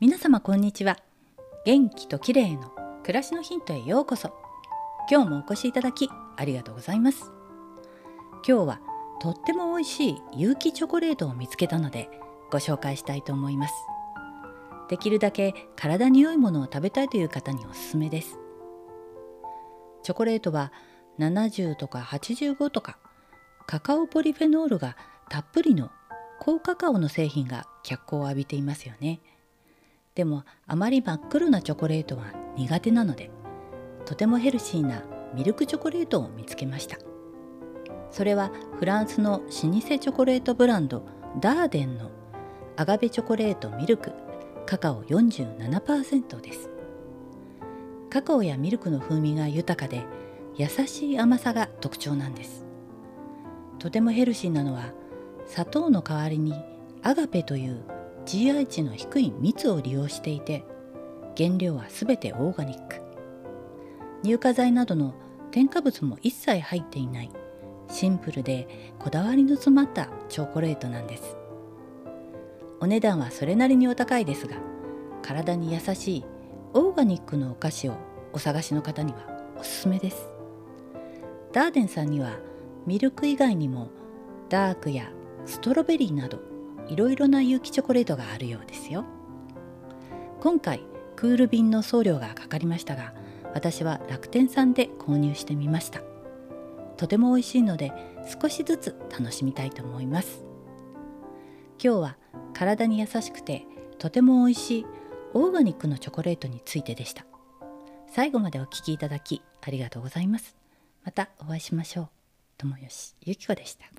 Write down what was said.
皆様こんにちは。元気と綺麗の暮らしのヒントへようこそ。今日もお越しいただきありがとうございます。今日はとっても美味しい有機チョコレートを見つけたのでご紹介したいと思います。できるだけ体に良いものを食べたいという方におすすめです。チョコレートは70とか85とかカカオポリフェノールがたっぷりの高カカオの製品が脚光を浴びていますよね。でもあまり真っ黒なチョコレートは苦手なのでとてもヘルシーなミルクチョコレートを見つけました。それはフランスの老舗チョコレートブランドダーデンのアガベチョコレートミルクカカオ47%です。カカオやミルクの風味が豊かで優しい甘さが特徴なんです。とてもヘルシーなのは砂糖の代わりにアガペという GI 値の低い蜜を利用していて原料はすべてオーガニック。乳化剤などの添加物も一切入っていないシンプルでこだわりの詰まったチョコレートなんです。お値段はそれなりにお高いですが体に優しいオーガニックのお菓子をお探しの方にはおすすめです。ダーデンさんにはミルク以外にもダークやストロベリーなどいろいろな有機チョコレートがあるようですよ。今回クール便の送料がかかりましたが私は楽天さんで購入してみました。とても美味しいので少しずつ楽しみたいと思います。今日は体に優しくてとても美味しいオーガニックのチョコレートについてでした。最後までお聴きいただきありがとうございます。またお会いしましょう。友吉ゆき子でした。